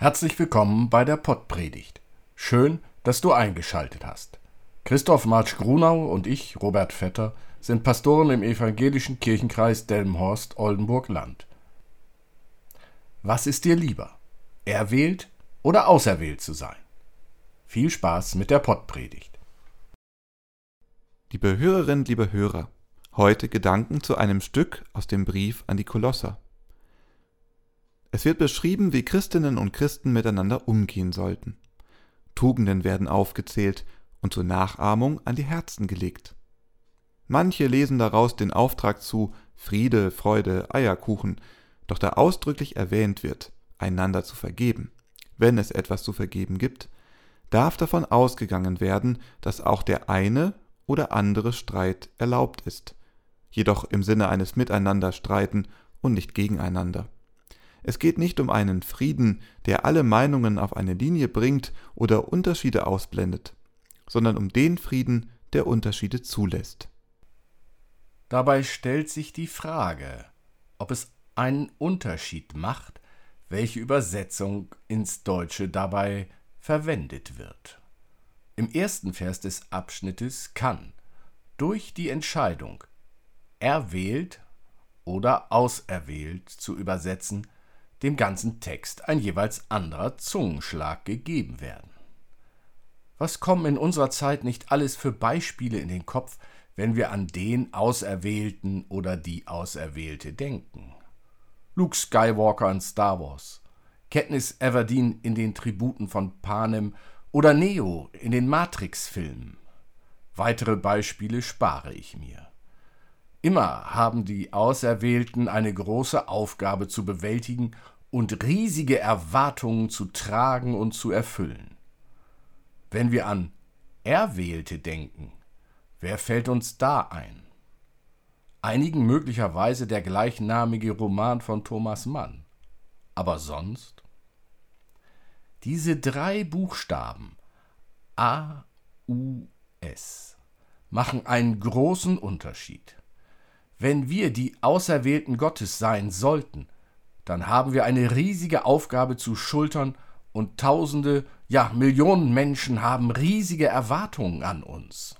Herzlich willkommen bei der Pottpredigt. Schön, dass du eingeschaltet hast. Christoph Marsch Grunau und ich, Robert Vetter, sind Pastoren im evangelischen Kirchenkreis Delmenhorst-Oldenburg-Land. Was ist dir lieber? Erwählt oder auserwählt zu sein? Viel Spaß mit der Pottpredigt. Liebe Hörerinnen, liebe Hörer, heute Gedanken zu einem Stück aus dem Brief an die Kolosser. Es wird beschrieben, wie Christinnen und Christen miteinander umgehen sollten. Tugenden werden aufgezählt und zur Nachahmung an die Herzen gelegt. Manche lesen daraus den Auftrag zu Friede, Freude, Eierkuchen, doch da ausdrücklich erwähnt wird, einander zu vergeben, wenn es etwas zu vergeben gibt, darf davon ausgegangen werden, dass auch der eine oder andere Streit erlaubt ist, jedoch im Sinne eines Miteinanderstreiten und nicht gegeneinander. Es geht nicht um einen Frieden, der alle Meinungen auf eine Linie bringt oder Unterschiede ausblendet, sondern um den Frieden, der Unterschiede zulässt. Dabei stellt sich die Frage, ob es einen Unterschied macht, welche Übersetzung ins Deutsche dabei verwendet wird. Im ersten Vers des Abschnittes kann durch die Entscheidung erwählt oder auserwählt zu übersetzen dem ganzen Text ein jeweils anderer Zungenschlag gegeben werden. Was kommen in unserer Zeit nicht alles für Beispiele in den Kopf, wenn wir an den Auserwählten oder die Auserwählte denken? Luke Skywalker in Star Wars, Katniss Everdeen in den Tributen von Panem oder Neo in den Matrix-Filmen. Weitere Beispiele spare ich mir. Immer haben die Auserwählten eine große Aufgabe zu bewältigen und riesige Erwartungen zu tragen und zu erfüllen. Wenn wir an Erwählte denken, wer fällt uns da ein? Einigen möglicherweise der gleichnamige Roman von Thomas Mann. Aber sonst? Diese drei Buchstaben A, U, S machen einen großen Unterschied. Wenn wir die Auserwählten Gottes sein sollten, dann haben wir eine riesige Aufgabe zu schultern und Tausende, ja Millionen Menschen haben riesige Erwartungen an uns.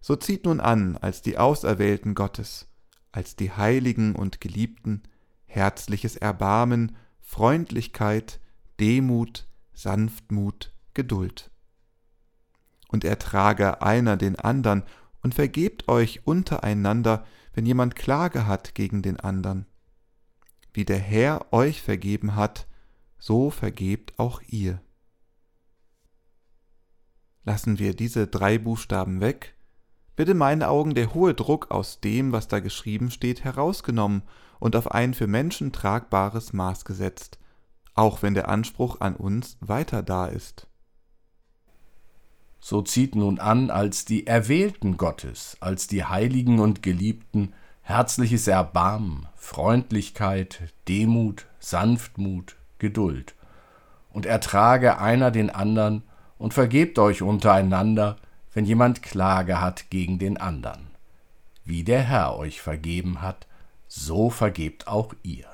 So zieht nun an als die Auserwählten Gottes, als die Heiligen und Geliebten, herzliches Erbarmen, Freundlichkeit, Demut, Sanftmut, Geduld. Und ertrage einer den andern und vergebt euch untereinander, wenn jemand Klage hat gegen den andern. Wie der Herr euch vergeben hat, so vergebt auch ihr. Lassen wir diese drei Buchstaben weg, wird in meinen Augen der hohe Druck aus dem, was da geschrieben steht, herausgenommen und auf ein für Menschen tragbares Maß gesetzt, auch wenn der Anspruch an uns weiter da ist. So zieht nun an als die Erwählten Gottes, als die Heiligen und Geliebten, herzliches Erbarmen, Freundlichkeit, Demut, Sanftmut, Geduld. Und ertrage einer den andern und vergebt euch untereinander, wenn jemand Klage hat gegen den andern. Wie der Herr euch vergeben hat, so vergebt auch ihr.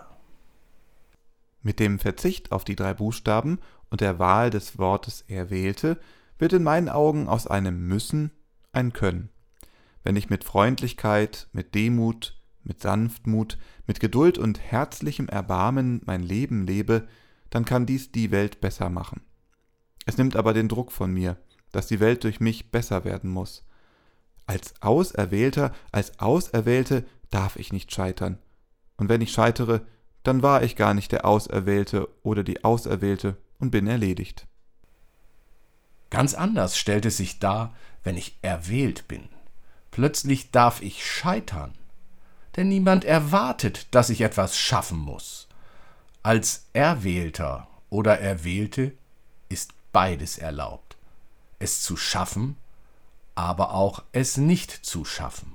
Mit dem Verzicht auf die drei Buchstaben und der Wahl des Wortes erwählte wird in meinen Augen aus einem Müssen ein Können. Wenn ich mit Freundlichkeit, mit Demut, mit Sanftmut, mit Geduld und herzlichem Erbarmen mein Leben lebe, dann kann dies die Welt besser machen. Es nimmt aber den Druck von mir, dass die Welt durch mich besser werden muss. Als Auserwählter, als Auserwählte darf ich nicht scheitern. Und wenn ich scheitere, dann war ich gar nicht der Auserwählte oder die Auserwählte und bin erledigt. Ganz anders stellt es sich dar, wenn ich erwählt bin. Plötzlich darf ich scheitern, denn niemand erwartet, dass ich etwas schaffen muss. Als Erwählter oder Erwählte ist beides erlaubt, es zu schaffen, aber auch es nicht zu schaffen.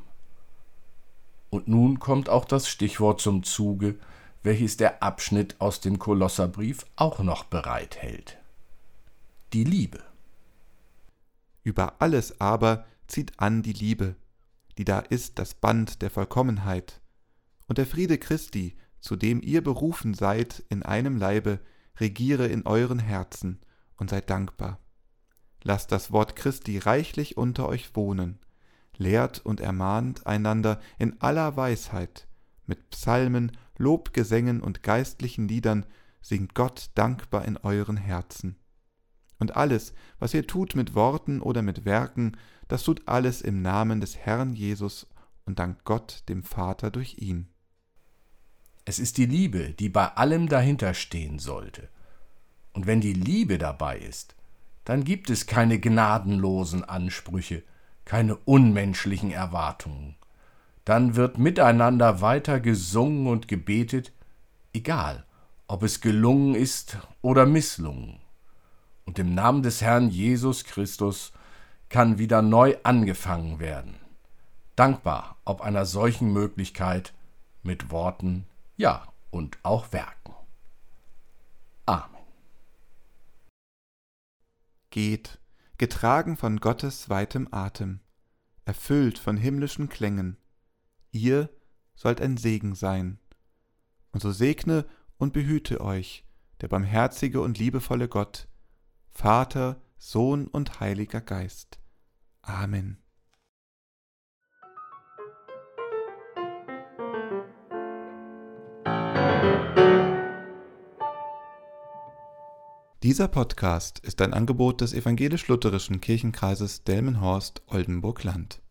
Und nun kommt auch das Stichwort zum Zuge, welches der Abschnitt aus dem Kolosserbrief auch noch bereithält. Die Liebe. Über alles aber zieht an die Liebe, die da ist das Band der Vollkommenheit. Und der Friede Christi, zu dem ihr berufen seid in einem Leibe, regiere in euren Herzen und seid dankbar. Lasst das Wort Christi reichlich unter euch wohnen, lehrt und ermahnt einander in aller Weisheit, mit Psalmen, Lobgesängen und geistlichen Liedern singt Gott dankbar in euren Herzen. Und alles, was ihr tut mit Worten oder mit Werken, das tut alles im Namen des Herrn Jesus und dankt Gott dem Vater durch ihn. Es ist die Liebe, die bei allem dahinter stehen sollte. Und wenn die Liebe dabei ist, dann gibt es keine gnadenlosen Ansprüche, keine unmenschlichen Erwartungen. Dann wird miteinander weiter gesungen und gebetet, egal, ob es gelungen ist oder misslungen. Und im Namen des Herrn Jesus Christus kann wieder neu angefangen werden. Dankbar ob einer solchen Möglichkeit mit Worten, ja und auch Werken. Amen. Geht, getragen von Gottes weitem Atem, erfüllt von himmlischen Klängen. Ihr sollt ein Segen sein. Und so segne und behüte euch der barmherzige und liebevolle Gott, Vater, Sohn und Heiliger Geist. Amen. Dieser Podcast ist ein Angebot des evangelisch-lutherischen Kirchenkreises Delmenhorst-Oldenburg-Land.